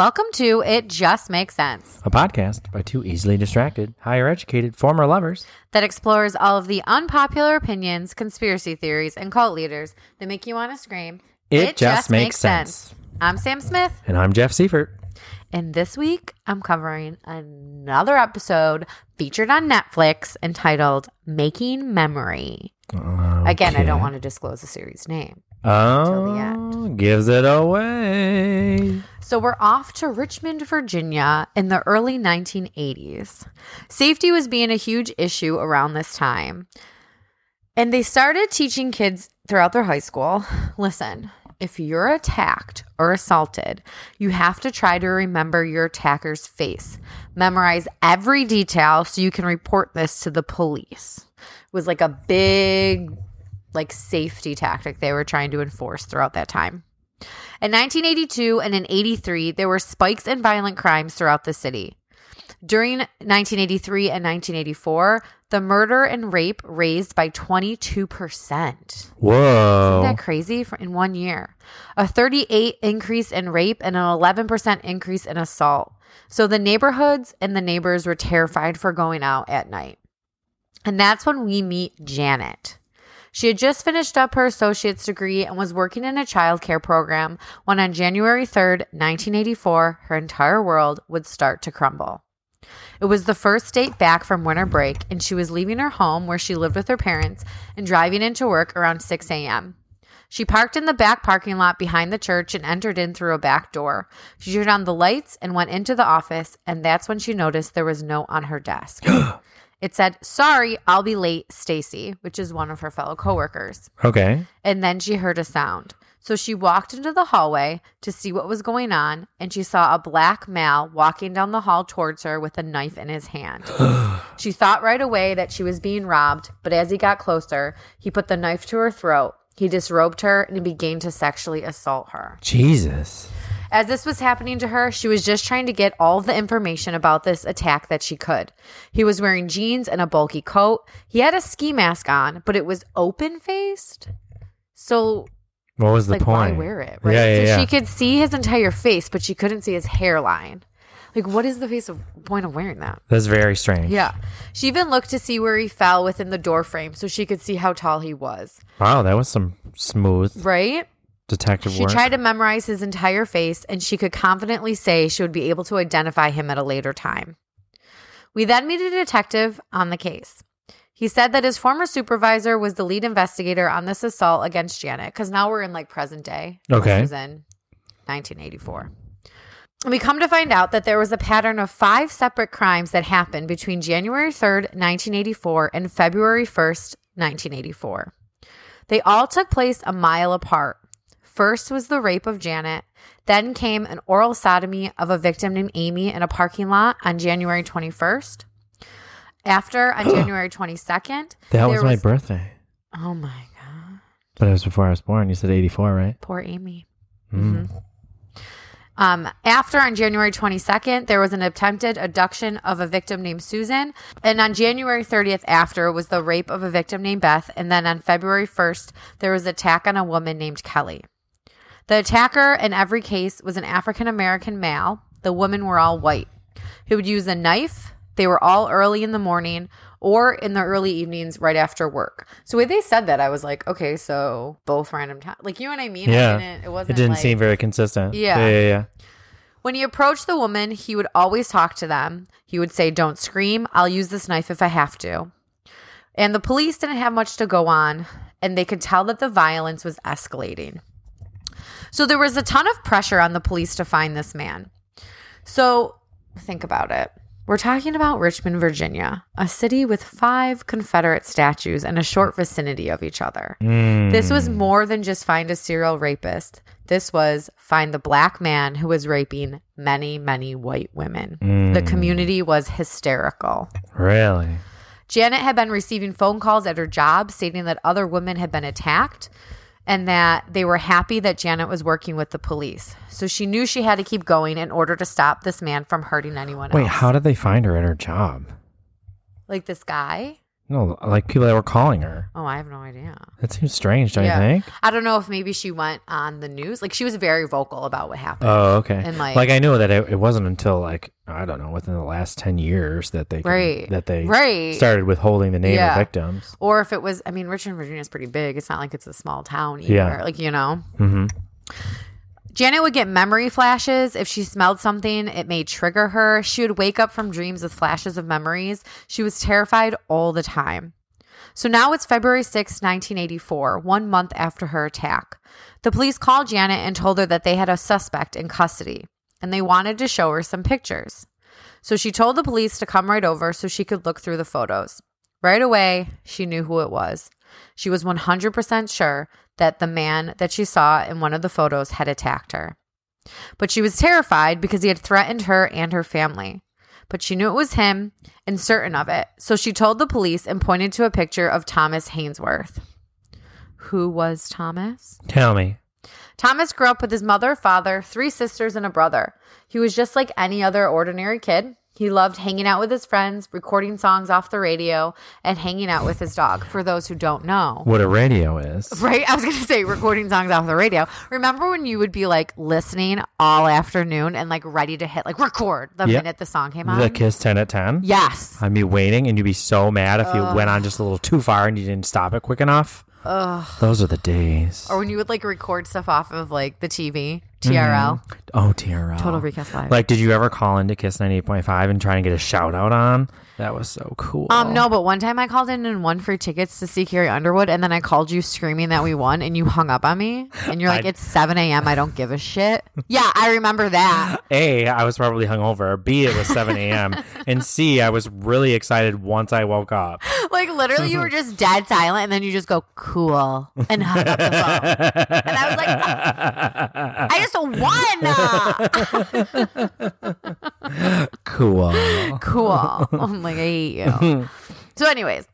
Welcome to It Just Makes Sense, A podcast by two easily distracted, higher educated former lovers. that explores all of the unpopular opinions, conspiracy theories, and cult leaders that make you want to scream. It just makes sense. I'm Sam Smith, And I'm Jeff Seifert. and this week I'm covering another episode featured on Netflix entitled Making Memory. Again, I don't want to disclose the series name. Oh, gives it away. So we're off to Richmond, Virginia in the early 1980s. Safety was being a huge issue around this time. And they started teaching kids throughout their high school listen, if you're attacked or assaulted, you have to try to remember your attacker's face. Memorize every detail so you can report this to the police. It was like a big like safety tactic they were trying to enforce throughout that time. In 1982 and in 83, there were spikes in violent crimes throughout the city. During 1983 and 1984, the murder and rape raised by 22%. Whoa. Isn't that crazy for in one year? A 38 increase in rape and an 11% increase in assault. So the neighborhoods and the neighbors were terrified for going out at night. And that's when we meet Janet. She had just finished up her associate's degree and was working in a childcare program when on January 3rd, 1984, her entire world would start to crumble. It was the first date back from winter break, and she was leaving her home where she lived with her parents and driving into work around 6 a.m. She parked in the back parking lot behind the church and entered in through a back door. She turned on the lights and went into the office, and that's when she noticed there was note on her desk. it said, Sorry, I'll be late, Stacy, which is one of her fellow coworkers. Okay. And then she heard a sound. So she walked into the hallway to see what was going on, and she saw a black male walking down the hall towards her with a knife in his hand. she thought right away that she was being robbed, but as he got closer, he put the knife to her throat. He disrobed her and he began to sexually assault her. Jesus. As this was happening to her, she was just trying to get all the information about this attack that she could. He was wearing jeans and a bulky coat. He had a ski mask on, but it was open faced. So What was the like point? why wear it right Yeah, yeah, so yeah. she could see his entire face but she couldn't see his hairline like what is the face of point of wearing that That's very strange. yeah she even looked to see where he fell within the door frame so she could see how tall he was Wow, that was some smooth right detective she work. tried to memorize his entire face and she could confidently say she would be able to identify him at a later time we then meet a detective on the case he said that his former supervisor was the lead investigator on this assault against Janet because now we're in like present day. Okay. was in 1984. We come to find out that there was a pattern of five separate crimes that happened between January 3rd, 1984 and February 1st, 1984. They all took place a mile apart. First was the rape of Janet. Then came an oral sodomy of a victim named Amy in a parking lot on January 21st. After, on January 22nd, that there was my birthday. Oh my God. But it was before I was born. You said 84, right? Poor Amy. Mm. Um, after on January 22nd, there was an attempted abduction of a victim named Susan. And on January 30th, after was the rape of a victim named Beth. And then on February 1st, there was attack on a woman named Kelly. The attacker in every case was an African American male. The women were all white. He would use a knife. They were all early in the morning or in the early evenings right after work. So when they said that, I was like, okay, so both random times. Like, you know what I mean? I Yeah. didn't- it It wasn't didn't like- seem very consistent. Yeah. Yeah, yeah, yeah. when he approached the woman, he would always talk to them. He would say, Don't scream. I'll use this knife if I have to. And the police didn't have much to go on, and they could tell that the violence was escalating. So there was a ton of pressure on the police to find this man. So think about it. We're talking about Richmond, Virginia, a city with five Confederate statues in a short vicinity of each other. Hmm. This was more than just find a serial rapist. This was find the black man who was raping many, many white women. The hmm. community was hysterical. Really? Janet had been receiving phone calls at her job stating that other women had been attacked and that they were happy that Janet was working with the police. So she knew she had to keep going in order to stop this man from hurting anyone Wait, else. how did they find her at her job? like this guy? No, like people that were calling her. Oh, I have no idea. That seems strange, don't Yeah. you think? I don't know if maybe she went on the news. Like she was very vocal about what happened. Oh, okay. And, like- like, I know that it, it wasn't until like I don't know within the last ten years that they can- Right. that they right. started withholding the name Yeah. of victims. Or if it was, I mean, Richmond, Virginia is pretty big. It's not like it's a small town either. Yeah. Like, you know, hmm Janet would get memory flashes. If she smelled something, it may trigger her. She would wake up from dreams with flashes of memories. She was terrified all the time. So now it's February 6, 1984, one month after her attack. The police called Janet and told her that they had a suspect in custody and they wanted to show her some pictures. So she told the police to come right over so she could look through the photos. Right away, she knew who it was. She was 100% sure that the man that she saw in one of the photos had attacked her. But she was terrified because he had threatened her and her family. But she knew it was him and certain of it. So she told the police and pointed to a picture of Thomas Haynesworth. Who was Thomas? Tell me. Thomas grew up with his mother, father, three sisters, and a brother. He was just like any other ordinary kid. He loved hanging out with his friends, recording songs off the radio, and hanging out with his dog. For those who don't know, What a radio is. Right? I was going to say recording songs off the radio. Remember when you would be like listening all afternoon and like ready to hit like record the Yep. minute the song came on? The Kiss 10 at 10. yes. I'd be waiting and you'd be so mad if you went on just a little too far and you didn't stop it quick enough. Ugh. Those are the days. Or when you would like record stuff off of like the TV, TRL, mm-hmm. Oh, TRL. Total Request Live. Like, did you ever call into Kiss 98.5 and try and get a shout out on? That was so cool. Um, no, but one time I called in and won free tickets to see Carrie Underwood, and then I called you screaming that we won, and you hung up on me, and you're like, I- "It's 7 a.m. I don't give a shit." Yeah, I remember that. A, I was probably hungover. B, it was 7 a.m. and C, I was really excited once I woke up. Like literally, you were just dead silent, and then you just go cool and hung up the phone. And I was like, I just won. Cool. cool. I'm like, I hate you. so, anyways,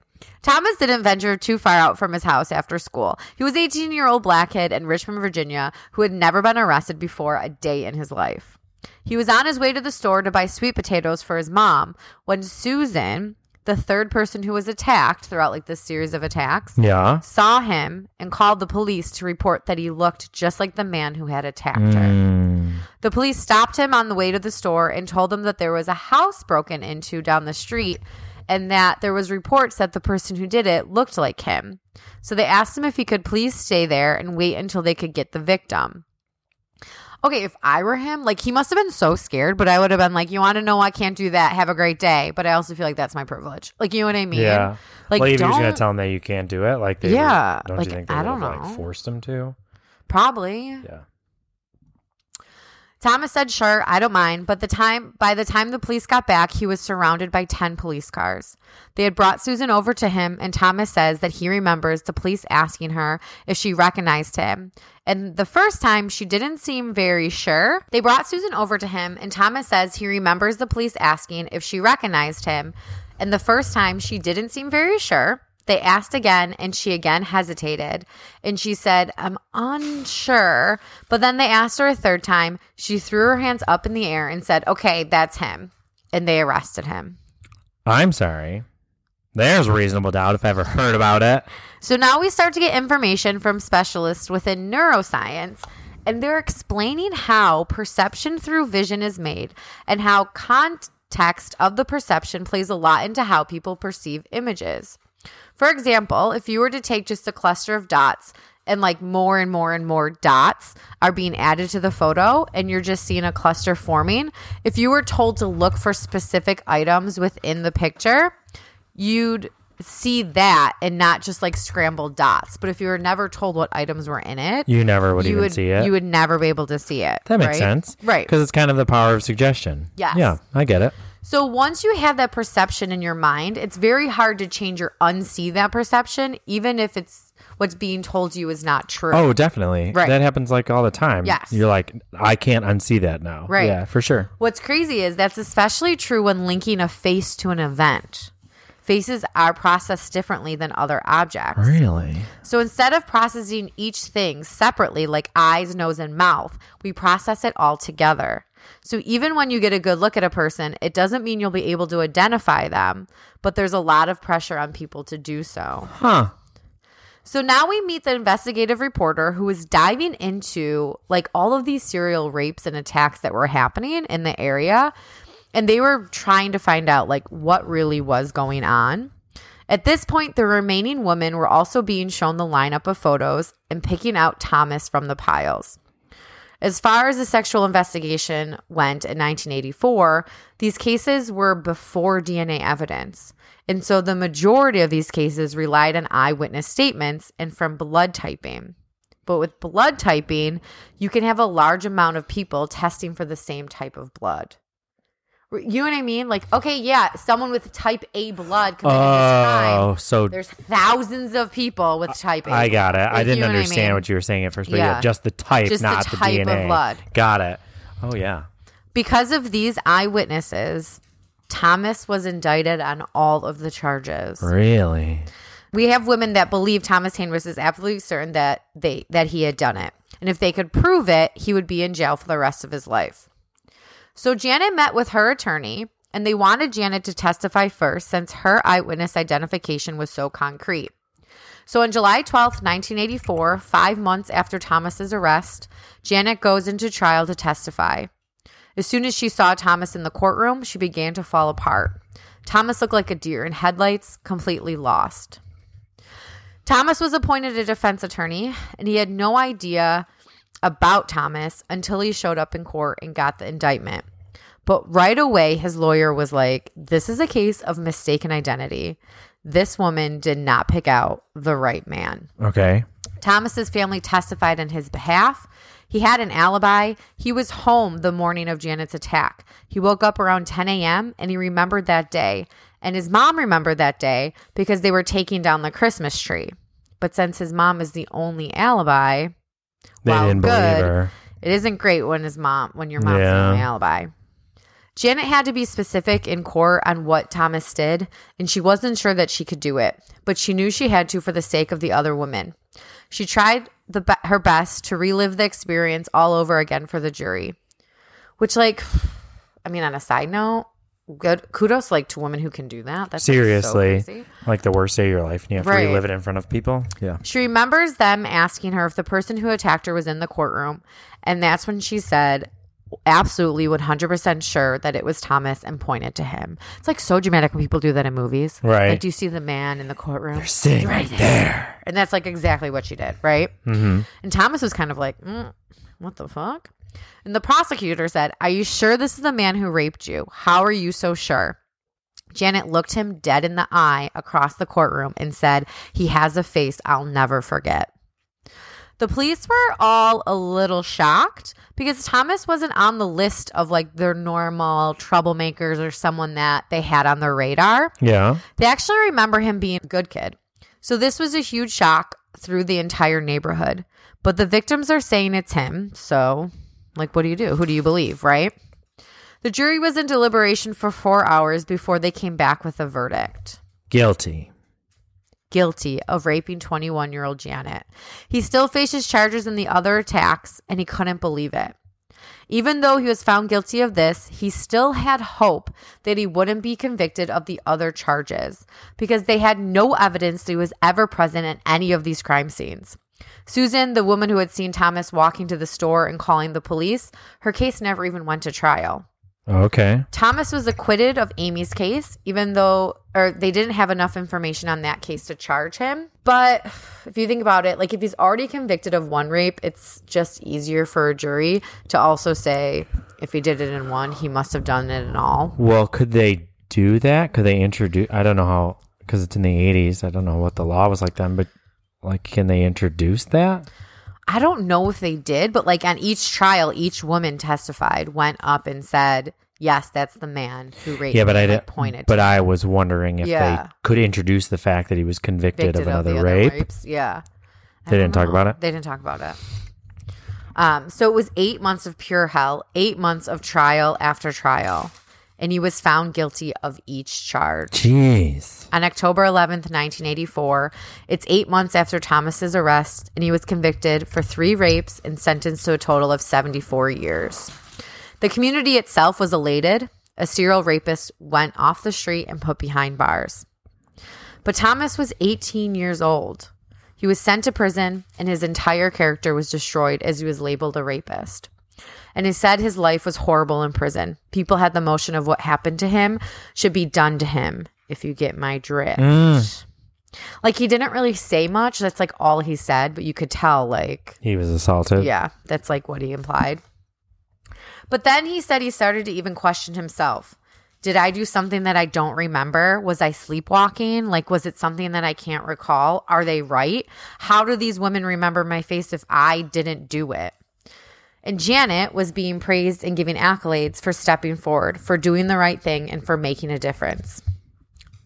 Thomas didn't venture too far out from his house after school. He was 18 year old black kid in Richmond, Virginia, who had never been arrested before a day in his life. He was on his way to the store to buy sweet potatoes for his mom when Susan, the third person who was attacked throughout like this series of attacks, Yeah. saw him and called the police to report that he looked just like the man who had attacked her. Mm. The police stopped him on the way to the store and told him that there was a house broken into down the street and that there was reports that the person who did it looked like him. So they asked him if he could please stay there and wait until they could get the victim. Okay, if I were him, like he must have been so scared, but I would have been like, "You want to know? I can't do that. Have a great day." But I also feel like that's my privilege. Like, you know what I mean? Yeah. Like, well, if you're going to tell them that you can't do it, like, they Yeah, would, don't like, you think they I don't have, know. like, forced them to? probably. Yeah. Thomas said, "Sure, I don't mind." But the time by the time the police got back, he was surrounded by 10 police cars. They had brought Susan over to him, and Thomas says that he remembers the police asking her if she recognized him. And the first time she didn't seem very sure. They brought Susan over to him, and Thomas says he remembers the police asking if she recognized him. And the first time she didn't seem very sure. They asked again, and she again hesitated. And she said, I'm unsure. But then they asked her a third time. She threw her hands up in the air and said, Okay, that's him. And they arrested him. I'm sorry. There's reasonable doubt if I ever heard about it. So now we start to get information from specialists within neuroscience, and they're explaining how perception through vision is made and how context of the perception plays a lot into how people perceive images. For example, if you were to take just a cluster of dots and like more and more and more dots are being added to the photo and you're just seeing a cluster forming, if you were told to look for specific items within the picture, you'd see that and not just like scrambled dots. But if you were never told what items were in it, You never would you even would see it. you would never be able to see it. that makes right? sense. Right. Because it's kind of the power of suggestion. Yes. Yeah, I get it. So once you have that perception in your mind, it's very hard to change or unsee that perception, even if it's what's being told you is not true. Oh, definitely. Right. That happens like all the time. Yes. You're like, I can't unsee that now. Right. Yeah, for sure. What's crazy is that's especially true when linking a face to an event. Faces are processed differently than other objects. Really? So instead of processing each thing separately, like eyes, nose, and mouth, we process it all together. So even when you get a good look at a person, it doesn't mean you'll be able to identify them, but there's a lot of pressure on people to do so. Huh. So now we meet the investigative reporter who is diving into like all of these serial rapes and attacks that were happening in the area. And they were trying to find out like what really was going on. At this point, the remaining women were also being shown the lineup of photos and picking out Thomas from the piles. As far as the sexual investigation went in 1984, these cases were before DNA evidence. And so the majority of these cases relied on eyewitness statements and from blood typing. But with blood typing, you can have a large amount of people testing for the same type of blood. You know what I mean? Like, okay, yeah, someone with type A blood committed this oh, crime. Oh, so There's thousands of people with type A. I got it. I Like, you didn't know what I understand mean? what you were saying at first, but yeah, Yeah. just the type, Just not the, type of DNA. blood. Got it. Oh yeah. Because of these eyewitnesses, Thomas was indicted on all of the charges. Really? We have women that believe Thomas Heinrichs is absolutely certain that they that he had done it. And if they could prove it, he would be in jail for the rest of his life. So Janet met with her attorney and they wanted Janet to testify first since her eyewitness identification was so concrete. So on July 12th, 1984, 5 months after Thomas's arrest, Janet goes into trial to testify. As soon as she saw Thomas in the courtroom, she began to fall apart. Thomas looked like a deer in headlights, completely lost. Thomas was appointed a defense attorney, and he had no idea about Thomas until he showed up in court and got the indictment. But right away, his lawyer was like, This is a case of mistaken identity. This woman did not pick out the right man. Okay. Thomas's family testified in his behalf. He had an alibi. He was home the morning of Janet's attack. He woke up around 10 a.m. and he remembered that day. And his mom remembered that day because they were taking down the Christmas tree. But since his mom is the only alibi, They Wow, didn't believe good. her. it isn't great when his mom when your mom's Yeah. only alibi. Janet had to be specific in court on what Thomas did, and she wasn't sure that she could do it, but she knew she had to for the sake of the other women. She tried the be- her best to relive the experience all over again for the jury. Which like I mean on a side note, good kudos like to women who can do that. That's like, so Seriously. crazy. Like the worst day of your life and you have Right. to relive it in front of people. Yeah. She remembers them asking her if the person who attacked her was in the courtroom, and that's when she said, absolutely 100% sure that it was Thomas and pointed to him. It's like so dramatic when people do that in movies. Right. Like, do you see the man in the courtroom? Sitting right there. And that's like exactly what she did, right? Mm-hmm. And Thomas was kind of like, mm, what the fuck? And the prosecutor said, Are you sure this is the man who raped you? How are you so sure? Janet looked him dead in the eye across the courtroom and said, He has a face I'll never forget. The police were all a little shocked because Thomas wasn't on the list of like their normal troublemakers or someone that they had on their radar. Yeah. They actually remember him being a good kid. So this was a huge shock through the entire neighborhood. But the victims are saying it's him. So, like, what do you do? Who do you believe, right? The jury was in deliberation for four hours before they came back with a verdict Guilty. guilty of raping 21 year old Janet. He still faces charges in the other attacks, and he couldn't believe it. Even though he was found guilty of this, he still had hope that he wouldn't be convicted of the other charges because they had no evidence that he was ever present at any of these crime scenes. Susan, the woman who had seen Thomas walking to the store and calling the police, her case never even went to trial. Okay. Thomas was acquitted of Amy's case, even though, or they didn't have enough information on that case to charge him. But if you think about it, like if he's already convicted of one rape, it's just easier for a jury to also say if he did it in one, he must have done it in all. Well, could they do that? Could they introduce? I don't know how, because it's in the 80s. I don't know what the law was like then, but like, can they introduce that? I don't know if they did, but like on each trial, each woman testified, went up and said, "Yes, that's the man who raped Yeah, but me," I and, did. like, pointed. But I was wondering if Yeah. they could introduce the fact that he was convicted, convicted of another the rape. rapes. Yeah, I They didn't talk about it? They didn't talk about it. Um, so it was eight months of pure hell, eight months of trial after trial, and he was found guilty of each charge. Jeez. On October 11th, 1984, it's eight months after Thomas's arrest, and he was convicted for three rapes and sentenced to a total of 74 years. The community itself was elated. A serial rapist went off the street and put behind bars. But Thomas was 18 years old. He was sent to prison, and his entire character was destroyed as he was labeled a rapist. And he said his life was horrible in prison. People had the motion of what happened to him should be done to him, if you get my drift. Mm. Like he didn't really say much. That's like all he said, but you could tell, like, He was assaulted. yeah, that's like what he implied. But then he said he started to even question himself. Did I do something that I don't remember? Was I sleepwalking? Like, was it something that I can't recall? Are they right? How do these women remember my face if I didn't do it? And Janet was being praised and giving accolades for stepping forward, for doing the right thing, and for making a difference.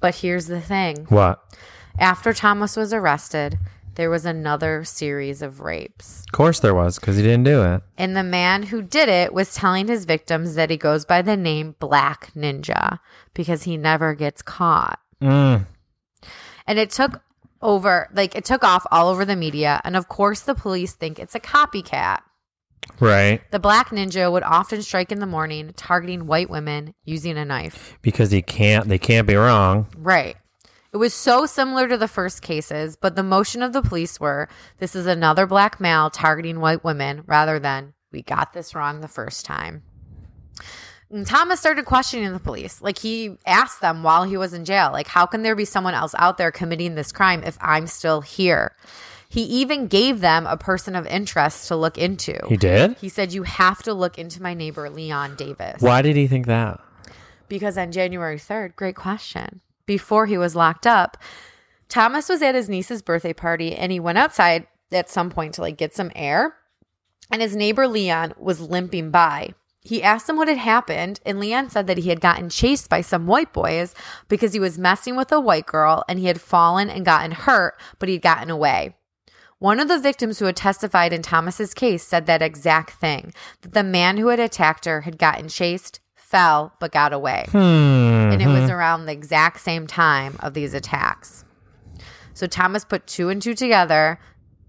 But here's the thing What? after Thomas was arrested, there was another series of rapes. Of course there was, because he didn't do it. And the man who did it was telling his victims that he goes by the name Black Ninja because he never gets caught. Mm. And it took over, like, it took off all over the media. And of course, the police think it's a copycat. Right. The Black Ninja would often strike in the morning, targeting white women using a knife. Because he can't, they can't be wrong. Right. It was so similar to the first cases, but the motion of the police were this is another black male targeting white women rather than we got this wrong the first time. And Thomas started questioning the police. Like he asked them while he was in jail, like, how can there be someone else out there committing this crime if I'm still here? He even gave them a person of interest to look into. He did? He said, You have to look into my neighbor, Leon Davis. Why did he think that? Because on January 3rd, great question, before he was locked up, Thomas was at his niece's birthday party and he went outside at some point to like get some air. And his neighbor Leon was limping by. He asked him what had happened, and Leon said that he had gotten chased by some white boys because he was messing with a white girl and he had fallen and gotten hurt, but he'd gotten away. One of the victims who had testified in Thomas's case said that exact thing that the man who had attacked her had gotten chased, fell, but got away. Hmm. And it was around the exact same time of these attacks. So Thomas put two and two together,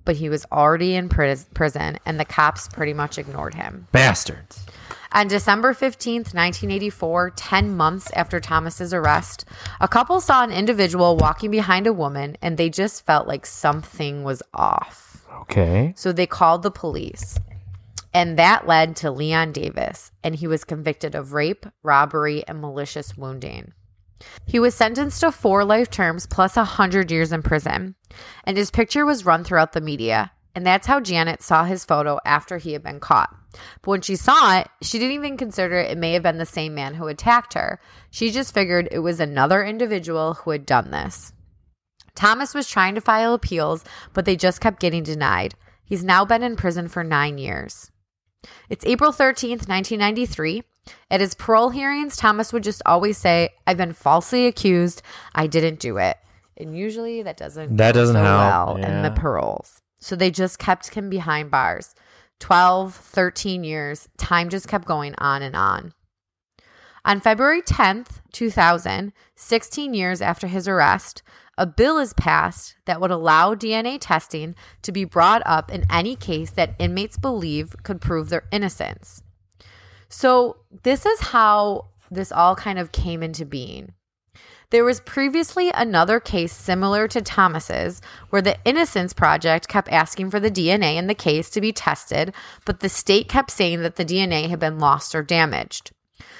but he was already in pris- prison, and the cops pretty much ignored him. Bastards. On December 15th, 1984, 10 months after Thomas's arrest, a couple saw an individual walking behind a woman and they just felt like something was off. Okay. So they called the police. And that led to Leon Davis, and he was convicted of rape, robbery, and malicious wounding. He was sentenced to four life terms plus a 100 years in prison, and his picture was run throughout the media. And that's how Janet saw his photo after he had been caught. But when she saw it, she didn't even consider it may have been the same man who attacked her. She just figured it was another individual who had done this. Thomas was trying to file appeals, but they just kept getting denied. He's now been in prison for nine years. It's April 13th, 1993. At his parole hearings, Thomas would just always say, I've been falsely accused. I didn't do it. And usually that doesn't That doesn't so help, well in the paroles. So they just kept him behind bars. 12, 13 years. Time just kept going on and on. On February 10th, 2000, 16 years after his arrest, a bill is passed that would allow DNA testing to be brought up in any case that inmates believe could prove their innocence. So, this is how this all kind of came into being. There was previously another case similar to Thomas's where the Innocence Project kept asking for the DNA in the case to be tested, but the state kept saying that the DNA had been lost or damaged.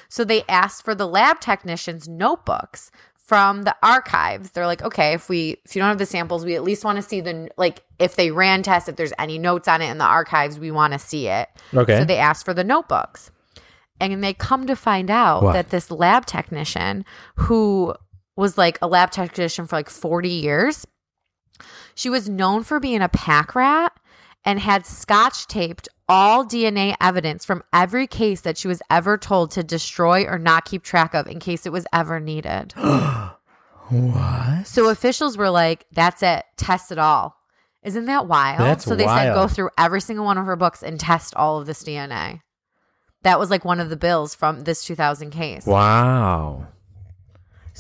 So they asked for the lab technicians' notebooks from the archives. They're like, okay, if we if you don't have the samples, we at least want to see the like if they ran tests, if there's any notes on it in the archives, we want to see it. Okay. So they asked for the notebooks. And they come to find out What? that this lab technician who was like a lab technician for like 40 years, she was known for being a pack rat and had scotch taped all DNA evidence from every case that she was ever told to destroy or not keep track of in case it was ever needed. What? So officials were like, that's it, test it all. Isn't that wild? That's so they said go through every single one of her books and test all of this DNA. That was like one of the bills from this 2000 case. Wow.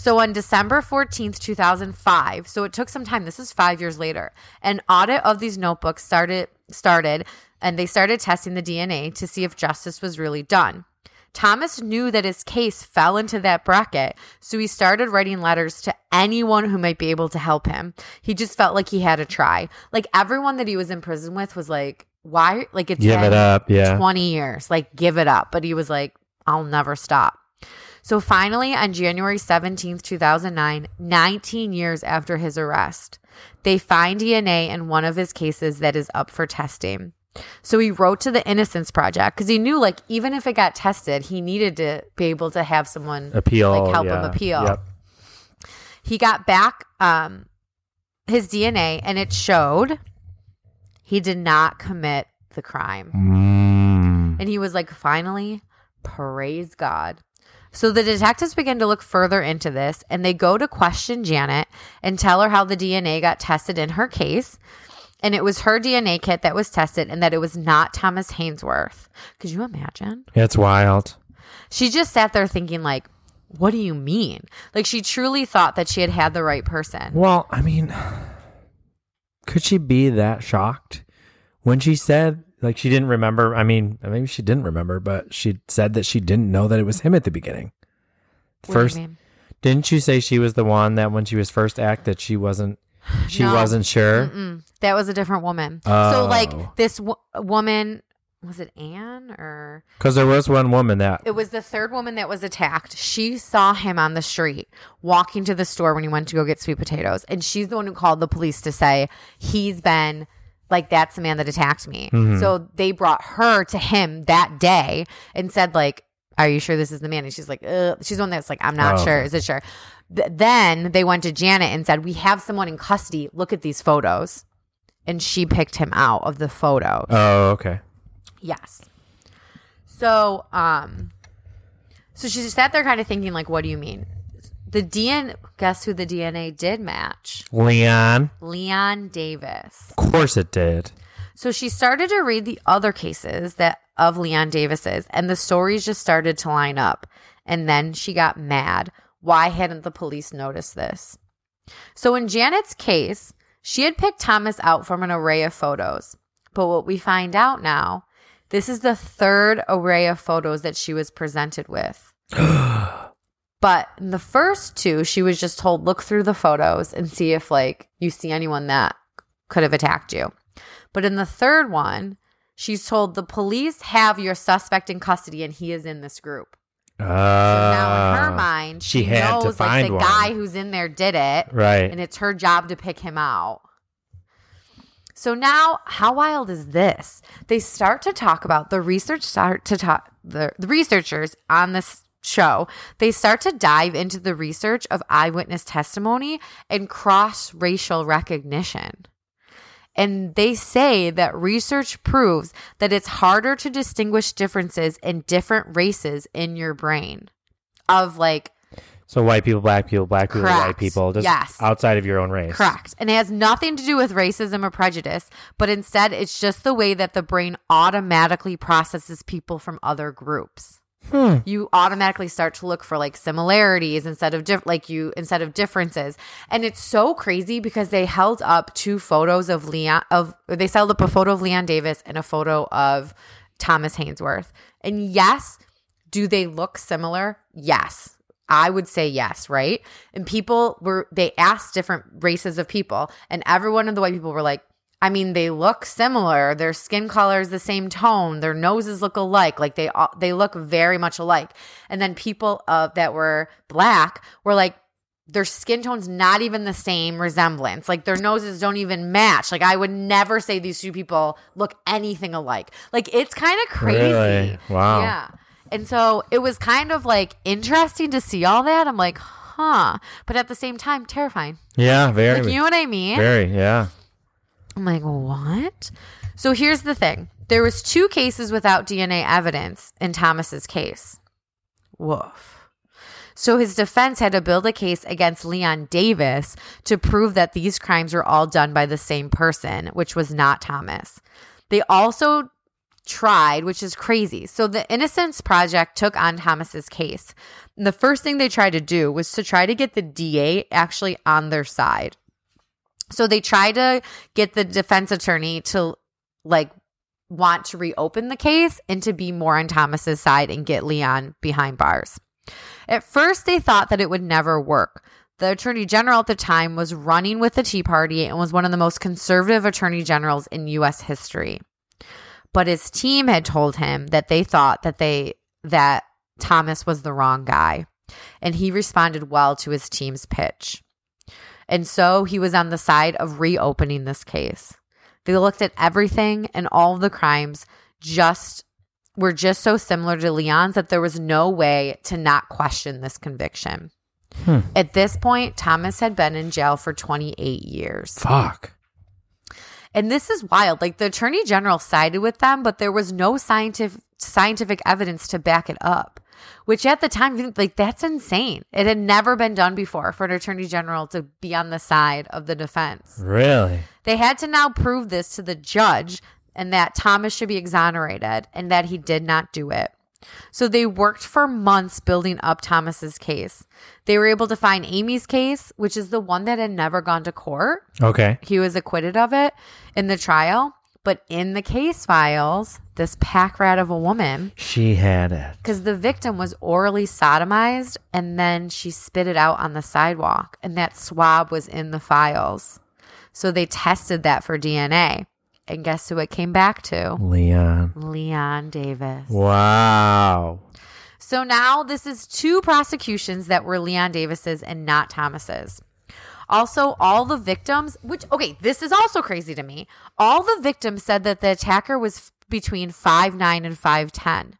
So on December 14th, 2005, so it took some time. This is 5 years later. An audit of these notebooks started started and they started testing the DNA to see if justice was really done. Thomas knew that his case fell into that bracket, so he started writing letters to anyone who might be able to help him. He just felt like he had to try. Like everyone that he was in prison with was like, why? Like it's Give been it up. Yeah. 20 years. Like, give it up. But he was like, I'll never stop. So finally, on January 17th, 2009, 19 years after his arrest, they find DNA in one of his cases that is up for testing. So he wrote to the Innocence Project because he knew, like, even if it got tested, he needed to be able to have someone Appeal. like help him appeal. Yep. He got back um, his DNA and it showed he did not commit the crime. Mm. And he was like, finally, praise God. So the detectives begin to look further into this and they go to question Janet and tell her how the DNA got tested in her case. And it was her DNA kit that was tested and that it was not Thomas Haynesworth. Could you imagine? It's wild. She just sat there thinking, like, what do you mean? Like, she truly thought that she had had the right person. Well, I mean, could she be that shocked when she said like she didn't remember? I mean, maybe she didn't remember, but she said that she didn't know that it was him at the beginning. What you First, mean? didn't you say she was the one that when she was first act that she wasn't she No. wasn't sure? Mm-mm. That was a different woman. So, Oh. like, this w- woman, was it Anne or? Because there was one woman that It was the third woman that was attacked. She saw him on the street walking to the store when he went to go get sweet potatoes. And she's the one who called the police to say he's been like, that's the man that attacked me. So they brought her to him that day and said, like, are you sure this is the man? And she's like, Ugh. she's the one that's like, I'm not Oh, sure. Is it sure? Th- then they went to Janet and said, we have someone in custody. Look at these photos. And she picked him out of the photos. Oh, okay. Yes. So, um, so she just sat there kind of thinking, like, what do you mean? The DNA, guess who the DNA did match? Leon. Leon Davis. Of course it did. So she started to read the other cases that of Leon Davis's, and the stories just started to line up. And then she got mad. Why hadn't the police noticed this? So in Janet's case, she had picked Thomas out from an array of photos. But what we find out now, this is the third array of photos that she was presented with. but in the first two, she was just told, look through the photos and see if like you see anyone that could have attacked you. But in the third one, she's told the police have your suspect in custody and he is in this group. Uh, So now in her mind, she she, had to knows like the one. guy who's in there did it, right. and it's her job to pick him out. So now, how wild is this? They start to talk about the research. Start to talk the, the researchers on this show. They start to dive into the research of eyewitness testimony and cross racial recognition. And they say that research proves that it's harder to distinguish differences in different races in your brain. Of like, so white people, black people, black people, white people, just Yes. outside of your own race. correct. And it has nothing to do with racism or prejudice, but instead it's just the way that the brain automatically processes people from other groups. Hmm. You automatically start to look for like similarities instead of diff- like you instead of differences. And it's so crazy because they held up two photos of Leon of they held up a photo of Leon Davis and a photo of Thomas Haynesworth. And yes, do they look similar? Yes. I would say yes, right? And people were they asked different races of people and every one of the white people were like I mean, they look similar. Their skin color is the same tone. Their noses look alike. Like they all- they look very much alike. And then people uh, that were black were like, their skin tone's not even the same resemblance. Like their noses don't even match. Like I would never say these two people look anything alike. Like it's kind of crazy. Really? Wow. Yeah. And so it was kind of like interesting to see all that. I'm like, huh. But at the same time, terrifying. Yeah, very, Like, you know what I mean? very, yeah. I'm like, what? So here's the thing. There was two cases without DNA evidence in Thomas's case. Woof. So his defense had to build a case against Leon Davis to prove that these crimes were all done by the same person, which was not Thomas. They also tried, which is crazy. So the Innocence Project took on Thomas's case. And the first thing they tried to do was to try to get the DA actually on their side. So they tried to get the defense attorney to like want to reopen the case and to be more on Thomas's side and get Leon behind bars. At first, they thought that it would never work. The attorney general at the time was running with the Tea Party and was one of the most conservative attorney generals in US history. But his team had told him that they thought that they that Thomas was the wrong guy. And he responded well to his team's pitch. And so he was on the side of reopening this case. They looked at everything and all the crimes just were just so similar to Leon's that there was no way to not question this conviction. Hmm. At this point, Thomas had been in jail for 28 years. Fuck. And this is wild. Like the attorney general sided with them, but there was no scientific scientific evidence to back it up. Which at the time, like that's insane. It had never been done before for an attorney general to be on the side of the defense. Really? They had to now prove this to the judge and that Thomas should be exonerated and that he did not do it. So they worked for months building up Thomas's case. They were able to find Amy's case, which is the one that had never gone to court. Okay. He was acquitted of it in the trial, but in the case files, this pack rat of a woman She had it. because the victim was orally sodomized and then she spit it out on the sidewalk, and that swab was in the files. So they tested that for DNA. And guess who it came back to? Leon. Leon Davis. Wow. So now this is two prosecutions that were Leon Davis's and not Thomas's. Also, all the victims, which, okay, this is also crazy to me. All the victims said that the attacker was f- between five nine and 5'10.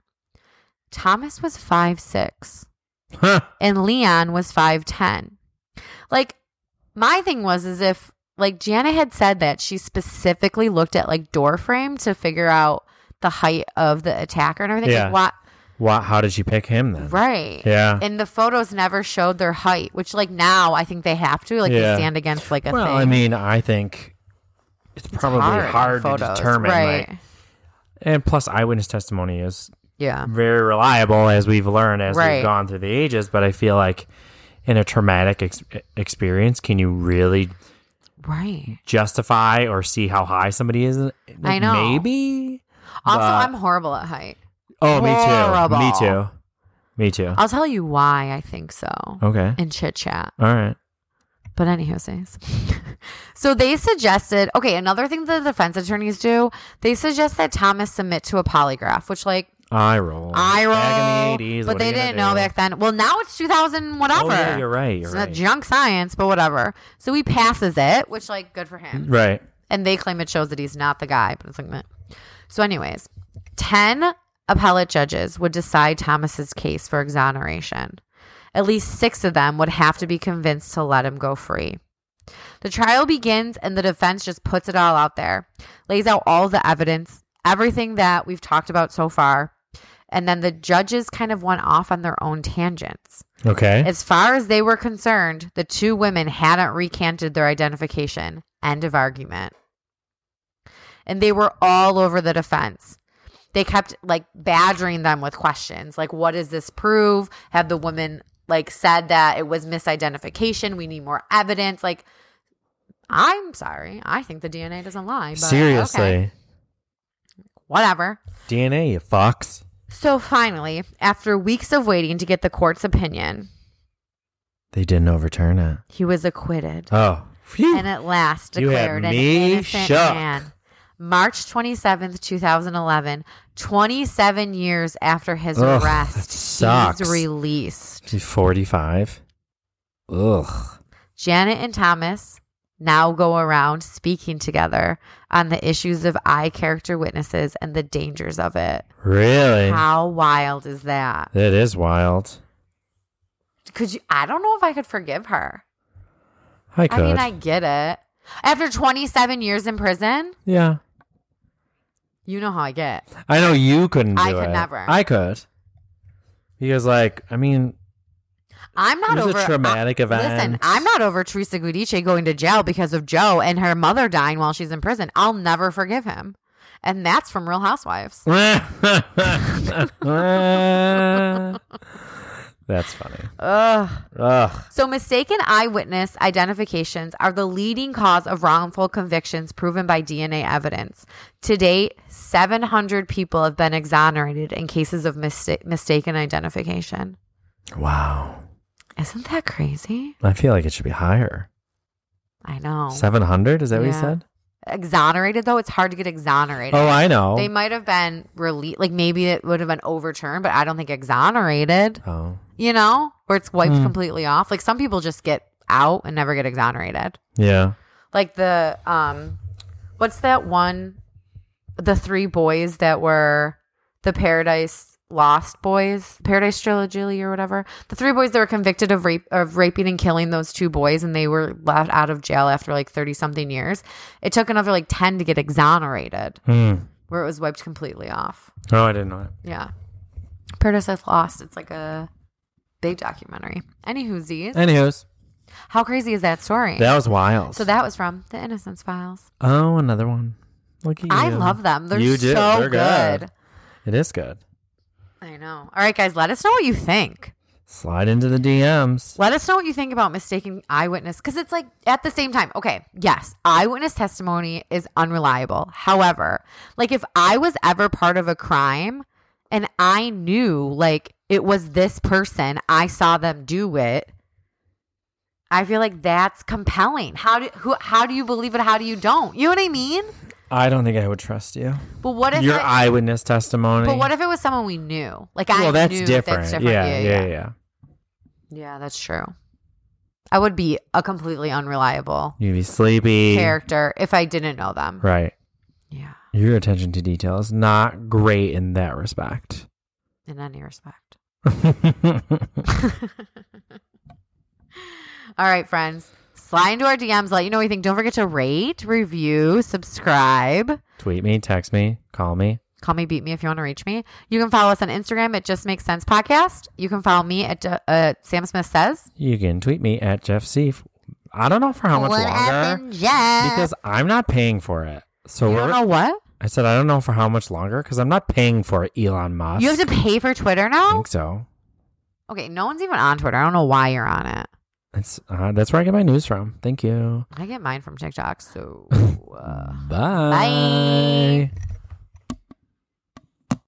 Thomas was five six, Huh. and Leon was 5'10. Like, my thing was, is if, like, Jana had said that she specifically looked at, like, door frame to figure out the height of the attacker and everything. Yeah. Like, what? Wha how did she pick him then? Right. Yeah. And the photos never showed their height, which like now I think they have to. Like Yeah. they stand against like a thing. well, thing. I mean, I think it's probably hard hard, to determine. Right. Like, and plus, eyewitness testimony is yeah. very reliable, as we've learned as Right. we've gone through the ages. But I feel like in a traumatic ex- experience, can you really Right. justify or see how high somebody is? I know. Maybe. Also, But- I'm horrible at height. Oh, me too. Me too. Me too. I'll tell you why I think so Okay. in chit chat. All right. But anywho, says. so they suggested, okay, another thing the defense attorneys do, they suggest that Thomas submit to a polygraph, which like I roll. I roll, Back in the 80s. but they are you gonna didn't know do? back then. Well, now it's 2000 whatever. Oh, yeah, you're right. You're it's right. junk science, but whatever. So he passes it, which like good for him. right. and they claim it shows that he's not the guy, but it's like meh. So, anyways, 10 appellate judges would decide Thomas's case for exoneration. At least six of them would have to be convinced to let him go free. The trial begins, and the defense just puts it all out there, lays out all the evidence, everything that we've talked about so far. And then the judges kind of went off on their own tangents. Okay. As far as they were concerned, the two women hadn't recanted their identification. End of argument. And they were all over the defense. They kept like badgering them with questions like, what does this prove? Have the women like said that it was misidentification? We need more evidence. Like, I'm sorry. I think the DNA doesn't lie. But Seriously. okay, whatever. DNA, you fucks. So finally, after weeks of waiting to get the court's opinion, They didn't overturn it. he was acquitted. Oh. Phew. and at last declared an innocent shook. man. March 27th, 2011, 27 years after his Ugh, arrest, sucks. he's released. She's 45. Ugh. Janet and Thomas now go around speaking together on the issues of eye character witnesses and the dangers of it. Really? How wild is that? It is wild. Could you I don't know if I could forgive her. I could. I mean, I get it. After 27 years in prison, yeah. You know how I get. I know you couldn't do I it. could never. I could. Because, like, I mean, I'm not it was over a traumatic I- event. Listen, I'm not over Teresa Giudice going to jail because of Joe and her mother dying while she's in prison. I'll never forgive him. And that's from Real Housewives. That's funny. Ugh. Ugh. So, mistaken eyewitness identifications are the leading cause of wrongful convictions proven by DNA evidence. To date, 700 people have been exonerated in cases of mista- mistaken identification. Wow. Isn't that crazy? I feel like it should be higher. I know. 700? Is that what you said? Exonerated, though, it's hard to get exonerated. Oh, I know. They might have been released, like maybe it would have been overturned, but I don't think exonerated, oh. You know, where it's wiped Hmm. completely off. Like some people just get out and never get exonerated. Yeah. like the um what's that one the three boys that were the paradise lost boys paradise trilogy or whatever the three boys that were convicted of rape of raping and killing those two boys and they were left out of jail after like 30 something years it took another like 10 to get exonerated Hmm. where it was wiped completely off Oh, I didn't know that. yeah paradise lost it's like a big documentary anywho z's Anywho's, how crazy is that story that was wild. so that was from the innocence files oh, another one. Look at you. I love them. They're You do. so They're good. good. It is good. I know. All right, guys, let us know what you think. Slide into the DMs. Let us know what you think about mistaking eyewitness because it's like at the same time, okay, yes, eyewitness testimony is unreliable. However, like if I was ever part of a crime and I knew like it was this person, I saw them do it. I feel like that's compelling. How do who how do you believe it? How do you don't? You know what I mean? I don't think I would trust you. But what if Your it- eyewitness testimony. But what if it was someone we knew? Like I well, that's knew different. That's different. Yeah, yeah, yeah, Yeah, that's true. I would be a completely unreliable You'd be sleepy. character if I didn't know them. Right. Yeah, Your attention to detail is not great in that respect. in any respect. All right, friends. Slide into our DMs. Let you know what you think. Don't forget to rate, review, subscribe. Tweet me, text me, call me. Call me, beat me if you want to reach me. You can follow us on Instagram at Just Makes Sense Podcast. You can follow me at uh, Sam Smith Says. You can tweet me at Jeff Seif. I don't know for how much What longer Jeff? because I'm not paying for it. So you we're, don't know what? I said I don't know for how much longer because I'm not paying for it, Elon Musk. You have to pay for Twitter now? I now? think so. Okay, no one's even on Twitter. I don't know why you're on it. That's uh, that's where I get my news from. Thank you. I get mine from TikTok. So uh, Bye. bye.